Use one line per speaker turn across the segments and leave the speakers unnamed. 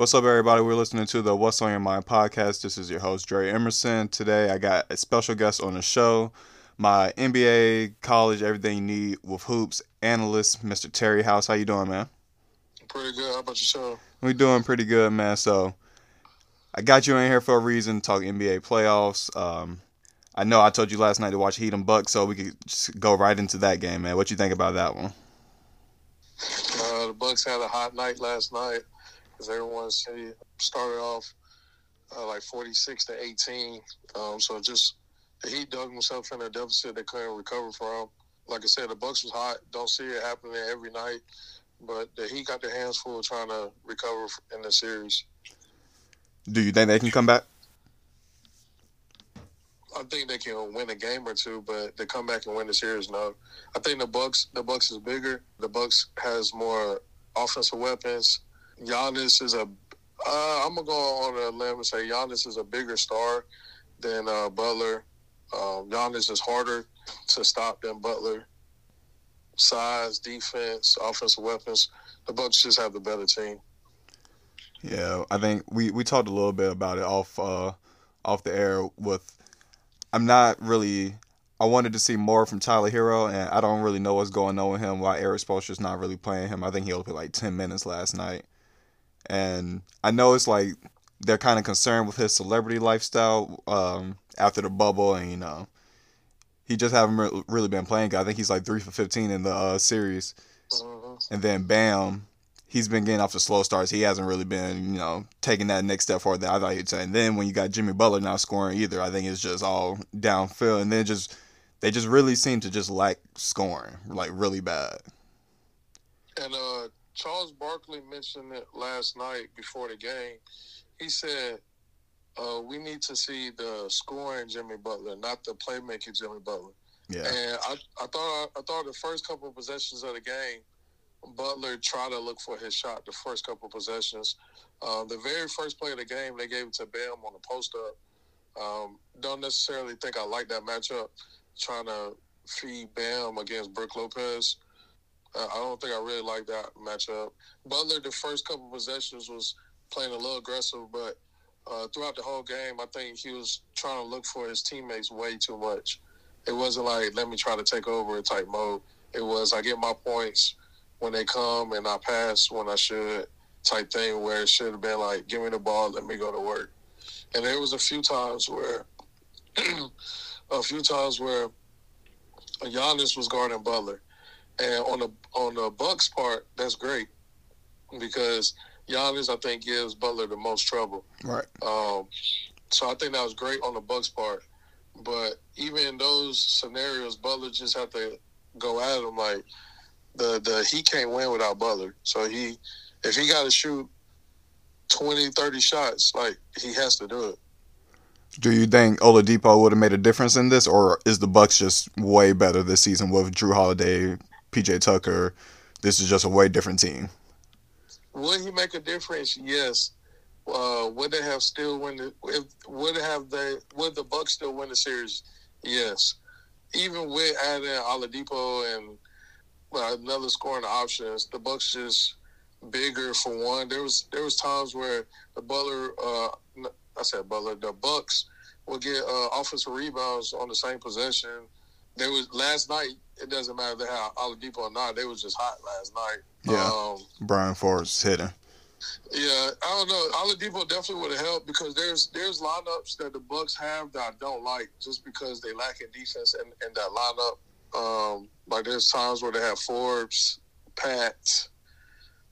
What's up, everybody? We're listening to the What's on Your Mind podcast. This is your host, Dre Emerson. Today, I got a special guest on the show, my NBA, college, everything you need with hoops analyst, Mr. Terry House. How you doing, man?
Pretty good. How about yourself?
We doing pretty good, man. So, I got you in here for a reason, talk NBA playoffs. Um, I know I told you last night to watch Heat and Bucks, so we could just go right into that game, man. What you think about that one?
Uh, the Bucks had a hot night last night because everyone started off uh, like forty six to eighteen. Um, so just the Heat dug themselves in a deficit they couldn't recover from. Like I said, the Bucks was hot. Don't see it happening every night, but the Heat got their hands full trying to recover in the series.
Do you think they can come back?
I think they can win a game or two, but to come back and win the series. No, I think the Bucks. The Bucks is bigger. The Bucks has more offensive weapons. Giannis is a. Uh, I'm gonna go on a limb and say Giannis is a bigger star than uh, Butler. Um, Giannis is harder to stop than Butler. Size, defense, offensive weapons. The Bucks just have the better team.
Yeah, I think we, we talked a little bit about it off uh, off the air with I'm not really. I wanted to see more from Tyler Herro, and I don't really know what's going on with him. Why Erik Spoelstra's not really playing him? I think he only played like ten minutes last night, and I know it's like they're kind of concerned with his celebrity lifestyle um, after the bubble, and you know, he just haven't really been playing. I think he's like three for fifteen in the uh, series, mm-hmm. and then bam, he's been getting off the slow starts. He hasn't really been, you know, taking that next step forward that I thought he'd say. And then when you got Jimmy Butler not scoring either, I think it's just all downfield. And then just they just really seem to just lack scoring, like really bad.
And uh, Charles Barkley mentioned it last night before the game. He said, uh, "We need to see the scoring Jimmy Butler, not the playmaking Jimmy Butler." Yeah. And I, I thought I thought the first couple of possessions of the game Butler tried to look for his shot the first couple of possessions. Um, the very first play of the game, they gave it to Bam on the post up. Um, don't necessarily think I like that matchup, trying to feed Bam against Brook Lopez. I don't think I really like that matchup. Butler, the first couple possessions was playing a little aggressive, but uh, throughout the whole game, I think he was trying to look for his teammates way too much. It wasn't like let me try to take over type mode. It was I get my points when they come and I pass when I should type thing where it should have been like, give me the ball, let me go to work. And there was a few times where, a few times where Giannis was guarding Butler, and on the on the Bucks part, that's great because Giannis, I think, gives Butler the most trouble.
Right.
Um, so I think that was great on the Bucks part, but even in those scenarios, Butler just have to go at him like the the he can't win without Butler. So he if he got to shoot 20, 30 shots, like he has to do it.
Do you think Oladipo would have made a difference in this, or is the Bucks just way better this season with Jrue Holiday, PJ Tucker? This is just a way different team.
Would he make a difference? Yes. Uh, would they have still win the? If, would have they? Would the Bucks still win the series? Yes. Even with adding Oladipo and another scoring options. The Bucks just bigger for one. There was there was times where the Butler, uh, I said Butler, the Bucks would get uh, offensive rebounds on the same possession. There was last night. It doesn't matter if they had Oladipo or not. They was just hot last night.
Yeah, um, Bryn Forbes hitting.
Yeah, I don't know. Oladipo definitely would have helped because there's there's lineups that the Bucks have that I don't like just because they lack in defense in, in that lineup. Um, like there's times where they have Forbes, Pat,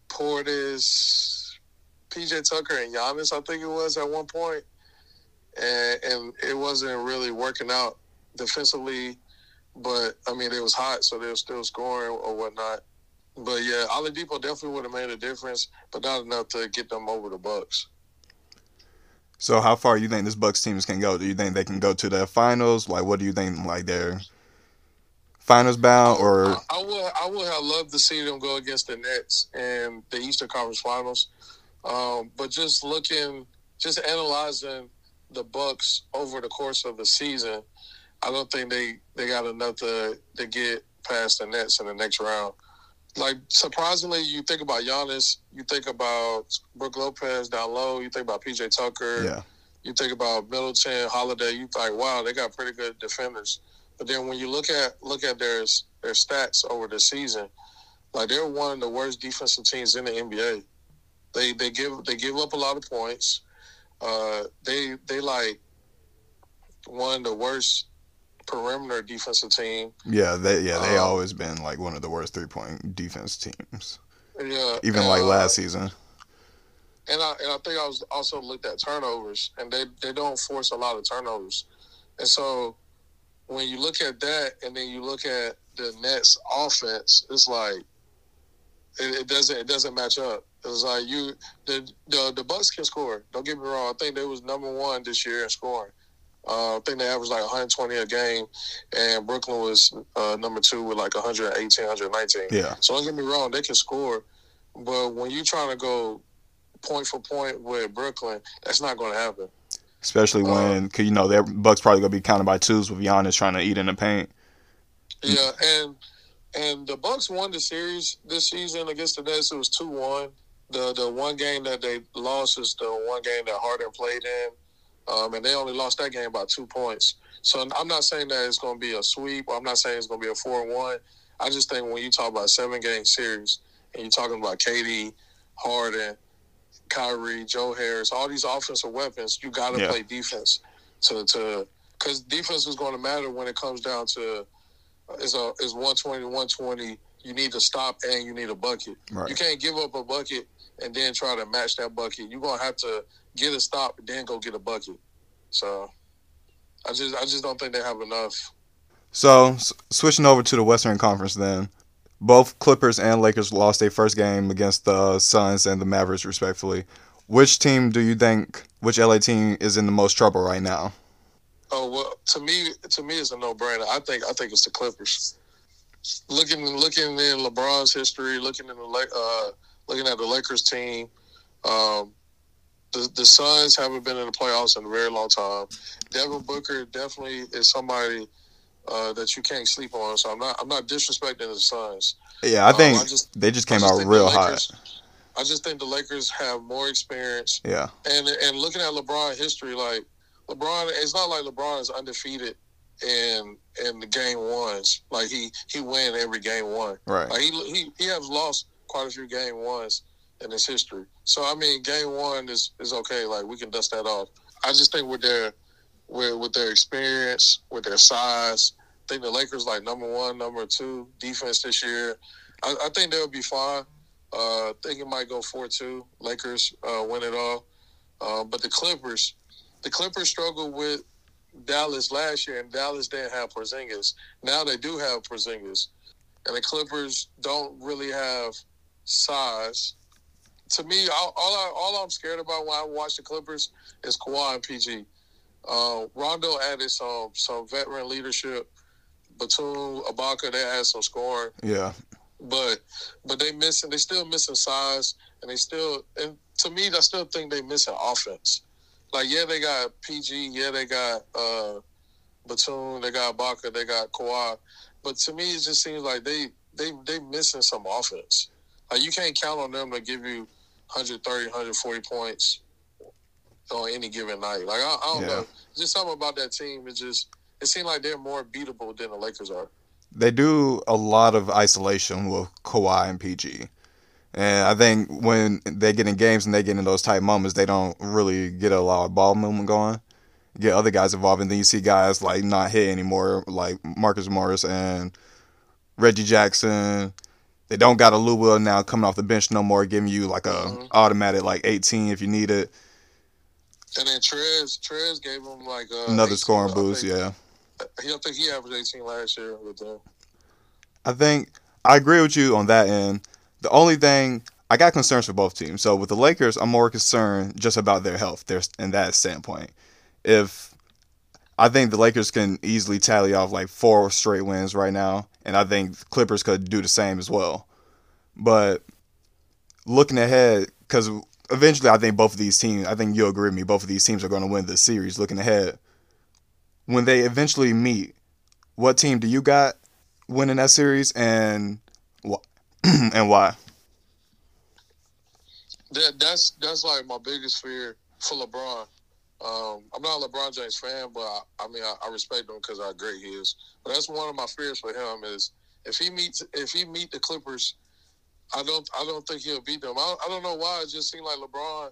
Portis, PJ Tucker, and Giannis. I think it was at one point, and and it wasn't really working out defensively. But I mean, it was hot, so they were still scoring or whatnot. But yeah, Oladipo definitely would have made a difference, but not enough to get them over the Bucks.
So, how far do you think this Bucks teams can go? Do you think they can go to the finals? Like, what do you think? Like, they're finals bound or
I, I would I would have loved to see them go against the Nets in the Eastern Conference Finals. Um, but just looking just analyzing the Bucks over the course of the season, I don't think they, they got enough to to get past the Nets in the next round. like surprisingly, you think about Giannis, you think about Brook Lopez down low, you think about PJ Tucker,
Yeah.
you think about Middleton, Holiday. You think, wow, they got pretty good defenders. But then when you look at look at their their stats over the season, like they're one of the worst defensive teams in the NBA. They they give they give up a lot of points. Uh, they they like one of the worst perimeter defensive team.
Yeah, they yeah they
Um,
always been like one of the worst three point defense teams,
Yeah,
even
and,
like
uh,
last season.
And I and I think I was also looked at turnovers, and they they don't force a lot of turnovers, and so when you look at that, and then you look at the Nets offense, it's like it, it doesn't it doesn't match up. It's like you the the the Bucks can score. Don't get me wrong. I think they was number one this year in scoring. Uh, I think they averaged like 120 a game, and Brooklyn was uh, number two with like 118, 119.
Yeah,
So don't get me wrong, they can score, but when you're trying to go point for point with Brooklyn, that's not going to happen.
especially
Uh,
when 'cause, you know their Bucks probably gonna be counted by twos with Giannis trying to eat in the paint.
Yeah, and and the Bucks won the series this season against the Nets. It was two one. The the one game that they lost is the one game that Harden played in, um, and they only lost that game by two points. So I'm not saying that it's going to be a sweep. I'm not saying it's going to be a four one. I just think when you talk about a seven game series and you're talking about KD, Harden, Kyrie, Joe Harris, all these offensive weapons, you got to
Yeah.
play defense to to because defense is going to matter when it comes down to is a is 120 120 you need to stop and you need a bucket you can't give up a bucket and then try to match that bucket you're gonna have to get a stop and then go get a bucket so i just i just don't think they have enough
So s- switching over to the Western Conference, then both Clippers and Lakers lost their first game against the Suns and the Mavericks, respectively. Which team do you think? Which LA team is in the most trouble right now?
oh well to me to me it's a no-brainer i think i think it's the clippers looking looking in lebron's history looking in the uh looking at the lakers team um the, the Suns haven't been in the playoffs in a very long time. Devin Booker definitely is somebody uh, that you can't sleep on. So I'm not I'm not disrespecting the Suns.
Yeah, I
Um,
think
I just-
they just came
just
out real hot.
I just think the Lakers have more experience.
Yeah,
And and looking at LeBron history, like LeBron, it's not like LeBron is undefeated in in the game ones. Like he he win every game one.
right.
Like he he he has lost quite a few game ones in his history. So I mean, game one is is okay. Like we can dust that off. I just think with their with with their experience, with their size, I think the Lakers like number one, number two defense this year. I, I think they'll be fine. Uh, I think it might go four two. Lakers uh, win it all. Uh, but the Clippers, the Clippers struggled with Dallas last year, and Dallas didn't have Porzingis. Now they do have Porzingis, and the Clippers don't really have size. To me, all, all, I, all I'm scared about when I watch the Clippers is Kawhi and PG. Uh, Rondo added some some veteran leadership. Batum, Ibaka, they added some scoring,
Yeah,
but but they missing. They still missing size, and they still. And to me, I still think they missing offense. Like yeah, they got PG. Yeah, they got uh, Batum. They got Ibaka. They got Kawhi. But to me, it just seems like they they they missing some offense. Like you can't count on them to give you 130, 140 points on any given night. Like I, I don't
Yeah.
know, just something about that team. It just it seemed like they're more beatable than the Lakers are.
they do a lot of isolation with Kawhi and PG. And I think when they get in games and they get in those tight moments, they don't really get a lot of ball movement going. Get other guys involved, and then you see guys like not hit anymore, like Marcus Morris and Reggie Jackson. They don't got a Lou Will now coming off the bench no more, giving you like a
Mhm.
automatic like 18 if you need it.
And then Trez, Trez gave them like uh,
Another
18,
scoring boost,
think.
yeah.
He, I think he averaged 18 last year with them.
I think I agree with you on that end. The only thing I got concerns for both teams. So with the Lakers, I'm more concerned just about their health. Their in that standpoint. If I think the Lakers can easily tally off like four straight wins right now, and I think Clippers could do the same as well. But looking ahead, because eventually I think both of these teams, I think you'll agree with me, both of these teams are going to win this series. Looking ahead, when they eventually meet, what team do you got winning that series, and wh- and why?
That that's that's like my biggest fear for LeBron. Um, I'm not a LeBron James fan, but I, I mean I, I respect him because how great he is. But that's one of my fears for him is if he meets if he meet the Clippers, I don't I don't think he'll beat them. I, I don't know why. It just seems like LeBron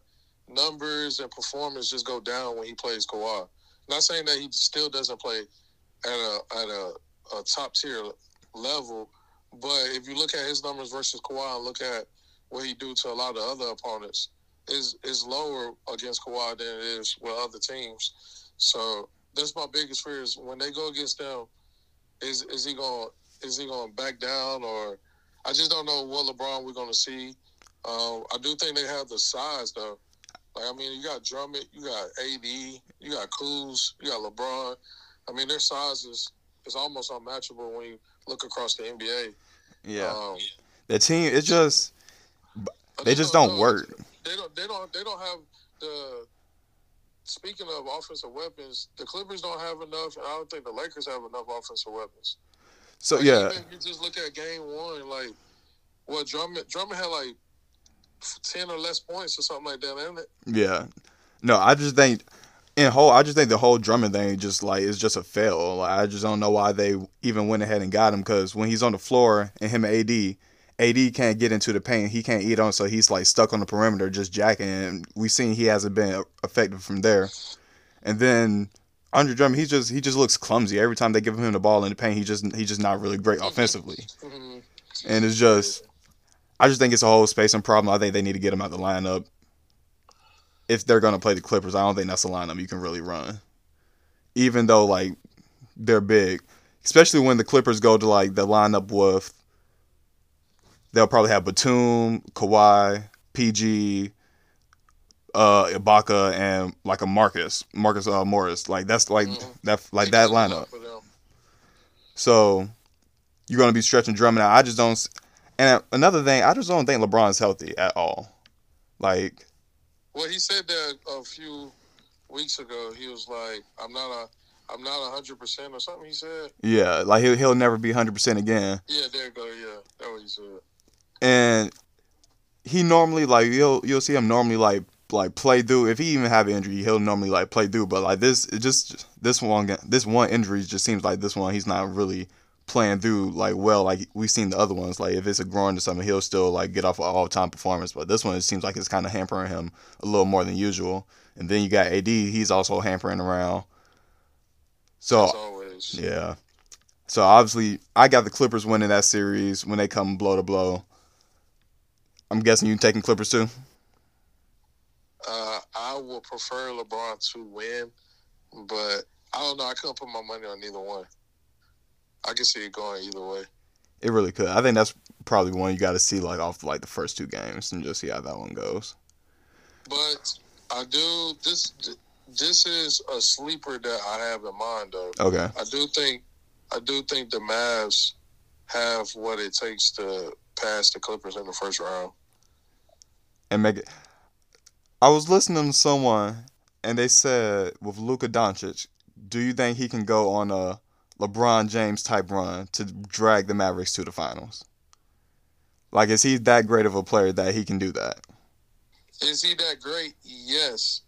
numbers and performance just go down when he plays Kawhi. Not saying that he still doesn't play at a at a, a top tier level, but if you look at his numbers versus Kawhi and look at what he do to a lot of other opponents, is is lower against Kawhi than it is with other teams. So that's my biggest fear is when they go against them, is is he going is he going to back down or I just don't know what LeBron we're going to see. Um, I do think they have the size though. Like I mean, you got Drummond, you got AD, you got Kuz, you got LeBron. I mean, their size is is almost unmatchable when you look across the NBA.
Yeah, um, the team it's just they just don't, don't work.
They don't. They don't. They don't have the. Speaking of offensive weapons, the Clippers don't have enough, and I don't think the Lakers have enough offensive weapons.
So like, yeah,
you just look at Game One, like what well, Drummond. Drummond had like ten or less points or something like that, isn't it?
Yeah. No, I just think in whole, I just think the whole Drummond thing just like is just a fail. Like I just don't know why they even went ahead and got him because when he's on the floor and him and AD, AD can't get into the paint. He can't eat on, so he's like stuck on the perimeter just jacking. And we've seen he hasn't been effective from there. And then Andre Drummond, he just he just looks clumsy every time they give him the ball in the paint. He just he's just not really great offensively. Mm-hmm. And it's just, I just think it's a whole spacing problem. I think they need to get him out the lineup. If they're gonna play the Clippers, I don't think that's a lineup you can really run. Even though like they're big, especially when the Clippers go to like the lineup with they'll probably have Batum, Kawhi, PG, uh, Ibaka, and like a Marcus, Marcus uh, Morris. Like that's like mm-hmm. that like that lineup. So you're gonna be stretching Drummond out. I just don't. And another thing, I just don't think LeBron's healthy at all. Like,
well, he said that a few weeks ago. He was like, "I'm not a." I'm not hundred percent or something. He said.
Yeah, like he'll he'll never be hundred percent again.
Yeah, there you go. Yeah, that's what he said
and he normally like you'll you'll see him normally like like play through. If he even have an injury, he'll normally like play through. But like this, it just this one this one injury just seems like this one he's not really playing through like well like we've seen the other ones. Like if it's a groin or something, he'll still like get off an all time performance. But this one it seems like it's kind of hampering him a little more than usual. And then you got AD, he's also hampering around. So yeah. So obviously, I got the Clippers winning that series when they come blow to blow. I'm guessing you taking Clippers too.
Uh, I would prefer LeBron to win, but I don't know. I couldn't put my money on either one. I can see it going either way.
It really could. I think that's probably one you got to see like off like the first two games and just see how that one goes.
But I do this. This is a sleeper that I have in mind, though.
Okay.
I do think, I do think the Mavs have what it takes to past the Clippers in the first round.
And make it. I was listening to someone, and they said with Luka Doncic, do you think he can go on a LeBron James type run to drag the Mavericks to the finals? Like, is he that great of a player that he can do that?
Is he that great? Yes,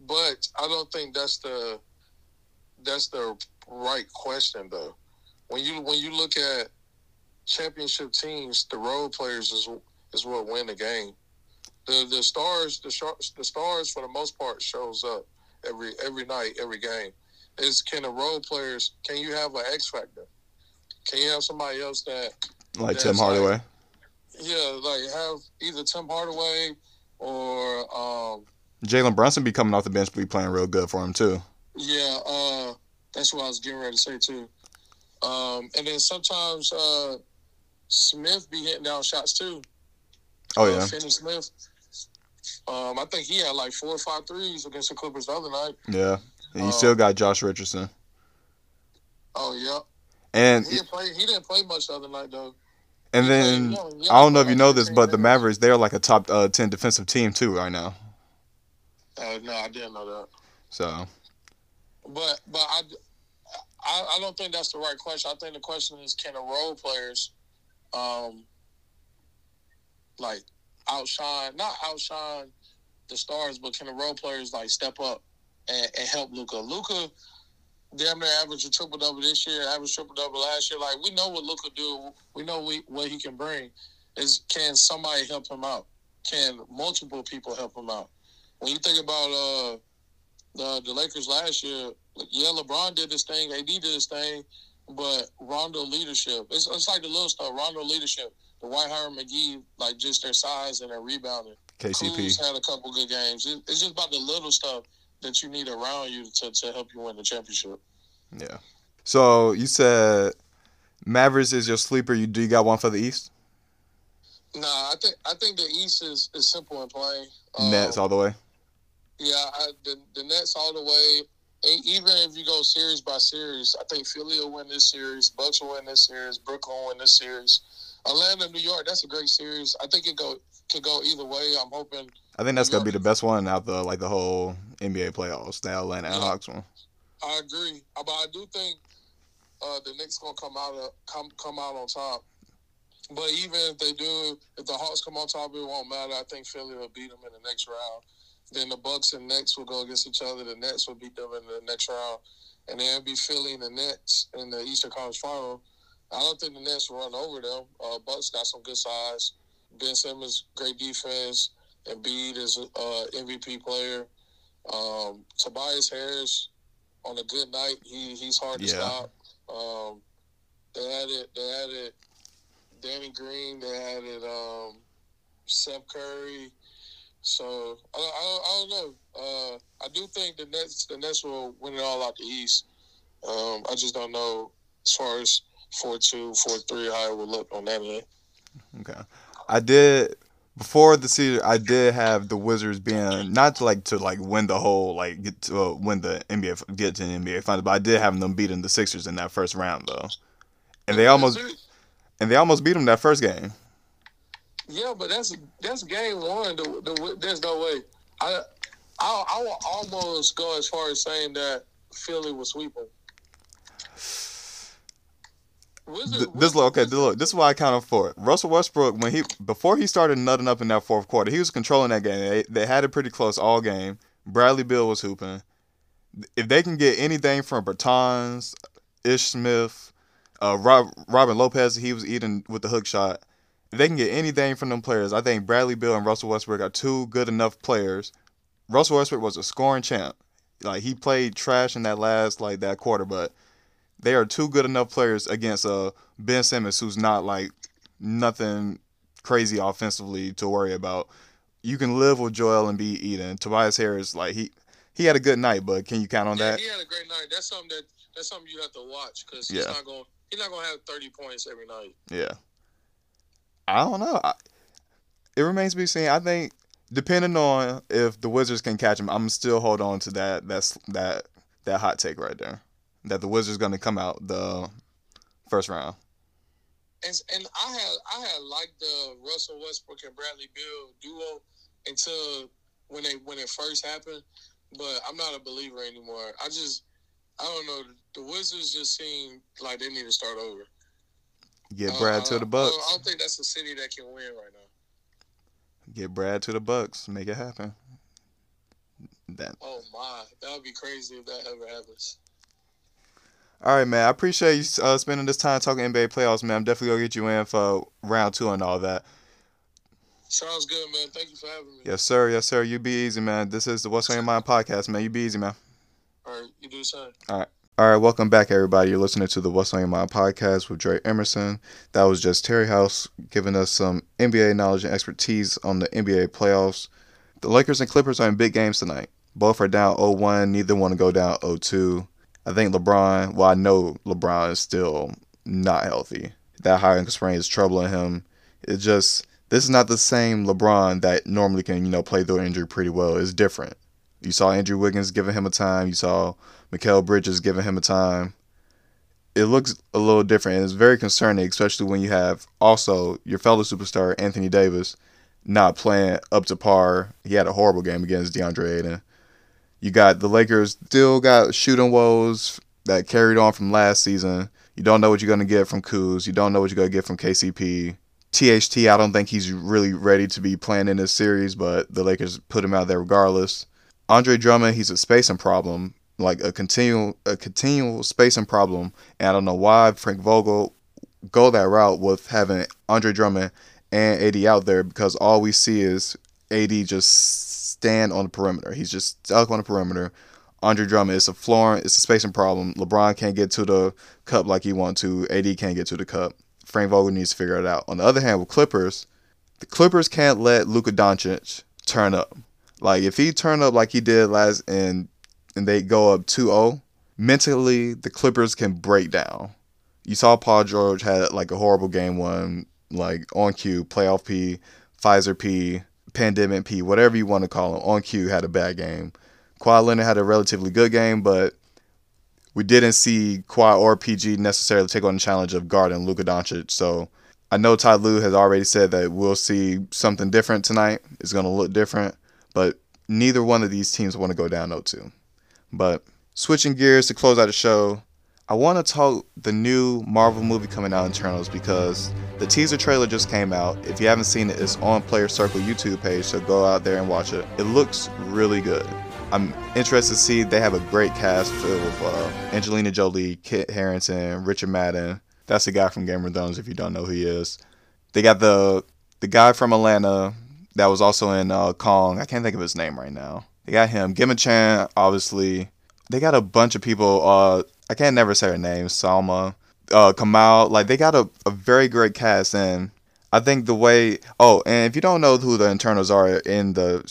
but I don't think that's the that's the right question though. When you when you look at championship teams, the role players is is what win the game. The the stars the the stars for the most part shows up every every night every game. Is can the role players can you have an X factor? Can you have somebody else that
like Tim Hardaway? Like,
yeah, like have either Tim Hardaway or um,
Jalen Brunson be coming off the bench, be playing real good for him too.
Yeah, uh, that's what I was getting ready to say too. Um, and then sometimes uh, Smith be hitting down shots too.
Oh yeah, uh,
Finney Smith. Um, I think he had like four or five threes against the Clippers the other night.
Yeah, and you um, still got Josh Richardson.
Oh yeah,
and
he didn't play. He didn't play much the other night though.
And he then played, you know, I don't know if you know this, but the Mavericks they're like a top uh, ten defensive team too right now.
Uh, no, I didn't know that.
So,
but but I, I I don't think that's the right question. I think the question is can the role players um, like outshine, not outshine the stars, but can the role players like step up and, and help Luka? Luka damn near average a triple double this year, average triple double last year. Like we know what Luka do, we know we, what he can bring. Is can somebody help him out? Can multiple people help him out? When you think about uh the the Lakers last year, yeah, LeBron did this thing, AD did this thing, but Rondo leadership. It's, it's like the little stuff. Rondo leadership. Dwight Howard McGee, like just their size and their rebounding.
KCP
Cruz had a couple good games. It, it's just about the little stuff that you need around you to, to help you win the championship.
Yeah. So you said Mavericks is your sleeper. You do you got one for the East?
Nah, I think I think the East is, is simple and plain. Um,
Nets all the way.
Yeah, I, the the Nets all the way. Even if you go series by series, I think Philly will win this series. Bucks will win this series. Brooklyn will win this series. Atlanta, New York, that's a great series. I think it go could go either way. I'm hoping.
I think that's
New
gonna be the best one out the like the whole NBA playoffs. The Atlanta and
Yeah.
Hawks one.
I agree, Uh, but I do think uh, the Knicks gonna come out of, come come out on top. But even if they do, if the Hawks come on top, it won't matter. I think Philly will beat them in the next round. Then the Bucks and Nets will go against each other. The Nets will beat them in the next round, and then it'll be Philly and the Nets in the Eastern Conference Final. I don't think the Nets will run over them. Uh, Bucks got some good size. Ben Simmons, great defense. Embiid is a uh, MVP player. Um, Tobias Harris, on a good night, he he's hard to
Yeah.
stop. Um, they added they added Danny Green. They added um, Seth Curry. So I, don't- I, don't- I don't know. Uh, I do think the Nets the Nets will win it all out the East. Um, I just don't know as far as four two, four three, how it would look on that end.
Okay. I did before the season. I did have the Wizards being not to like to like win the whole like get to uh, win the NBA get to the NBA finals, but I did have them beating the Sixers in that first round though, and they almost and they almost beat them that first game.
Yeah, but that's that's game one. The, the, there's no way. I I I will almost go as far as saying that Philly was sweeping. Wizard,
Th- this look okay. This, look, this is why I counted for it. Russell Westbrook when he before he started nutting up in that fourth quarter, he was controlling that game. They, they had it pretty close all game. Bradley Beal was hooping. If they can get anything from Bertans, Ish Smith, uh, Rob, Robin Lopez, he was eating with the hook shot. They can get anything from them players, I think Bradley Beal and Russell Westbrook are two good enough players. Russell Westbrook was a scoring champ. Like he played trash in that last like that quarter, but they are two good enough players against uh Ben Simmons, who's not like nothing crazy offensively to worry about. You can live with Joel and be Eden. Tobias Harris, like he he had a good night, but can you count on
yeah,
that?
he had a great night. That's something that that's something you have to watch because
Yeah.
he's not going he's not going to have thirty points every night.
Yeah. I don't know. I, it remains to be seen. I think depending on if the Wizards can catch him, I'm still hold on to that that's that that hot take right there. That the Wizards going to come out the first round.
And and I had I had liked the Russell Westbrook and Bradley Beal duo until when they when it first happened, but I'm not a believer anymore. I just I don't know. The Wizards just seem like they need to start over.
Get
Uh,
Brad to the Bucks.
I don't think that's a city that can win right now.
Get Brad to the Bucks. Make it happen. That.
Oh my, that would be crazy if that ever happens.
All right, man. I appreciate you uh, spending this time talking NBA playoffs, man. I'm definitely gonna get you in for round two and all that.
Sounds good, man. Thank you for having me.
Yes, sir. Yes, sir. You be easy, man. This is the What's on Your Mind podcast, man. You be easy, man.
All right, you do the same.
All right, welcome back, everybody. You're listening to the What's on Your Mind podcast with Dre Emerson. That was just Terry House giving us some NBA knowledge and expertise on the NBA playoffs. The Lakers and Clippers are in big games tonight. Both are down 0-1. Neither want to go down 0-2. I think LeBron, well, I know LeBron is still not healthy. That high ankle sprain is troubling him. It just, this is not the same LeBron that normally can, you know, play through injury pretty well. It's different. You saw Andrew Wiggins giving him a time. You saw Mikal Bridges giving him a time. It looks a little different, and it's very concerning, especially when you have also your fellow superstar Anthony Davis not playing up to par. He had a horrible game against DeAndre Ayton. You got the Lakers still got shooting woes that carried on from last season. You don't know what you're gonna get from Kuz. You don't know what you're gonna get from KCP. THT, I don't think he's really ready to be playing in this series, but the Lakers put him out there regardless. Andre Drummond, he's a spacing problem, like a continual a continual spacing problem, and I don't know why Frank Vogel go that route with having Andre Drummond and AD out there because all we see is AD just stand on the perimeter. He's just stuck on the perimeter. Andre Drummond, it's a floor, it's a spacing problem. LeBron can't get to the cup like he wants to. AD can't get to the cup. Frank Vogel needs to figure it out. On the other hand, with Clippers, the Clippers can't let Luka Doncic turn up. Like if he turn up like he did last and and they go up 2-0, mentally the Clippers can break down. You saw Paul George had like a horrible game one, like on cue, playoff P, Pfizer P, pandemic P, whatever you want to call him. On cue had a bad game. Kawhi Leonard had a relatively good game, but we didn't see Kawhi or PG necessarily take on the challenge of guarding Luka Doncic. So I know Ty Lue has already said that we'll see something different tonight. It's going to look different, but neither one of these teams want to go down 0-2. But switching gears to close out the show, I want to talk the new Marvel movie coming out Eternals because the teaser trailer just came out. If you haven't seen it, it's on Player Circle YouTube page, so go out there and watch it. It looks really good. I'm interested to see they have a great cast filled with uh, Angelina Jolie, Kit Harington, Richard Madden. That's the guy from Game of Thrones. If you don't know who he is, they got the the guy from Atlanta that was also in uh, Kong. I can't think of his name right now. They got him. Gemma Chan, obviously. They got a bunch of people. Uh, I can't never say her name. Salma, uh, Kamal. Like they got a, a very great cast, and I think the way. Oh, and if you don't know who the Eternals are in the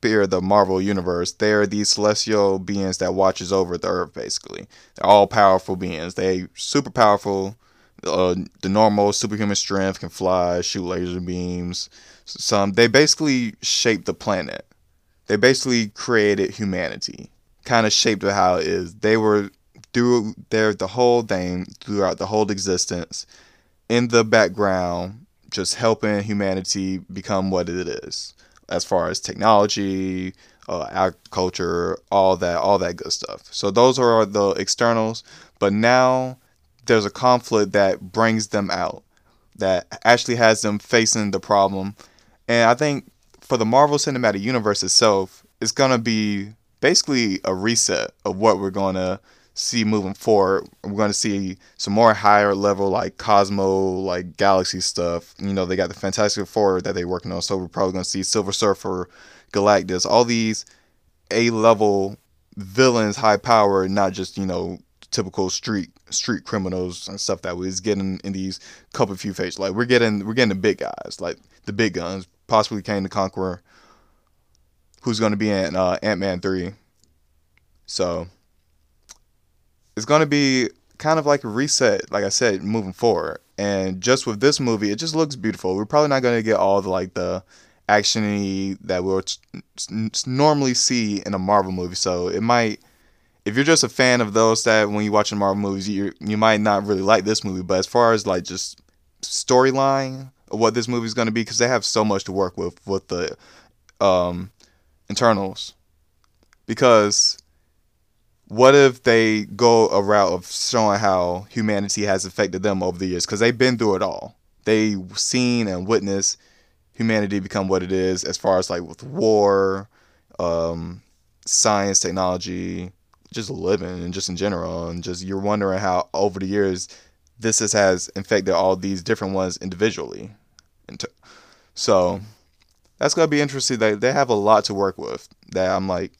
sphere of the Marvel universe. They're these celestial beings that watches over the earth. Basically, they're all powerful beings. They super powerful. Uh, the normal superhuman strength can fly, shoot laser beams. Some they basically shaped the planet. They basically created humanity. Kind of shaped it how it is. They were through their the whole thing throughout the whole existence in the background just helping humanity become what it is as far as technology, uh, agriculture, all that, all that good stuff. So those are the externals. But now there's a conflict that brings them out, that actually has them facing the problem. And I think for the Marvel Cinematic Universe itself, it's gonna be basically a reset of what we're gonna see moving forward. We're going to see some more higher level like Cosmo, like Galaxy stuff. You know, they got the Fantastic Four that they're working on, so we're probably going to see Silver Surfer, Galactus, all these A level villains, high power, not just you know typical street street criminals and stuff that was getting in these couple few phases. Like we're getting we're getting the big guys, like the big guns, possibly Kang the Conqueror, who's going to be in uh, Ant Man three. So it's going to be kind of like a reset, like I said, moving forward. And just with this movie, it just looks beautiful. We're probably not going to get all the like the actiony that we'll t- normally see in a Marvel movie. So it might, if you're just a fan of those that when you watch Marvel movies, you you might not really like this movie. But as far as like just storyline what this movie is going to be, because they have so much to work with with the um, Eternals, because what if they go a route of showing how humanity has affected them over the years because they've been through it all they've seen and witnessed humanity become what it is as far as like with war um, science technology just living and just in general and just you're wondering how over the years this has, infected all these different ones individually so that's gonna be interesting they, they have a lot to work with that i'm like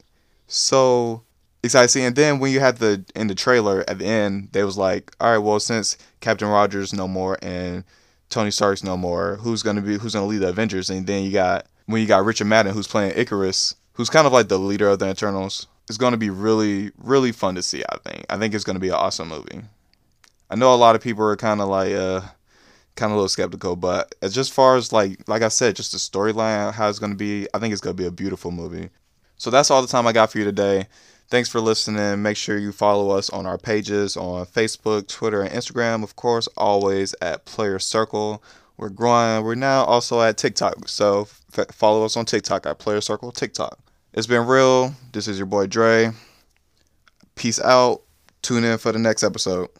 so excited to see. And then when you had the in the trailer at the end, they was like, all right, well since Captain Rogers no more and Tony Stark's no more, who's gonna be who's gonna lead the Avengers? And then you got when you got Richard Madden who's playing Ikaris who's kind of like the leader of the Eternals. It's gonna be really really fun to see. I think. I think it's gonna be an awesome movie. I know a lot of people are kind of like uh kind of a little skeptical, but as just far as like like I said, just the storyline, how it's gonna be, I think it's gonna be a beautiful movie. So that's all the time I got for you today. Thanks for listening. Make sure you follow us on our pages on Facebook, Twitter, and Instagram. Of course, always at Player Circle. We're growing. We're now also at TikTok. So f- follow us on TikTok at Player Circle TikTok. It's been real. This is your boy Dre. Peace out. Tune in for the next episode.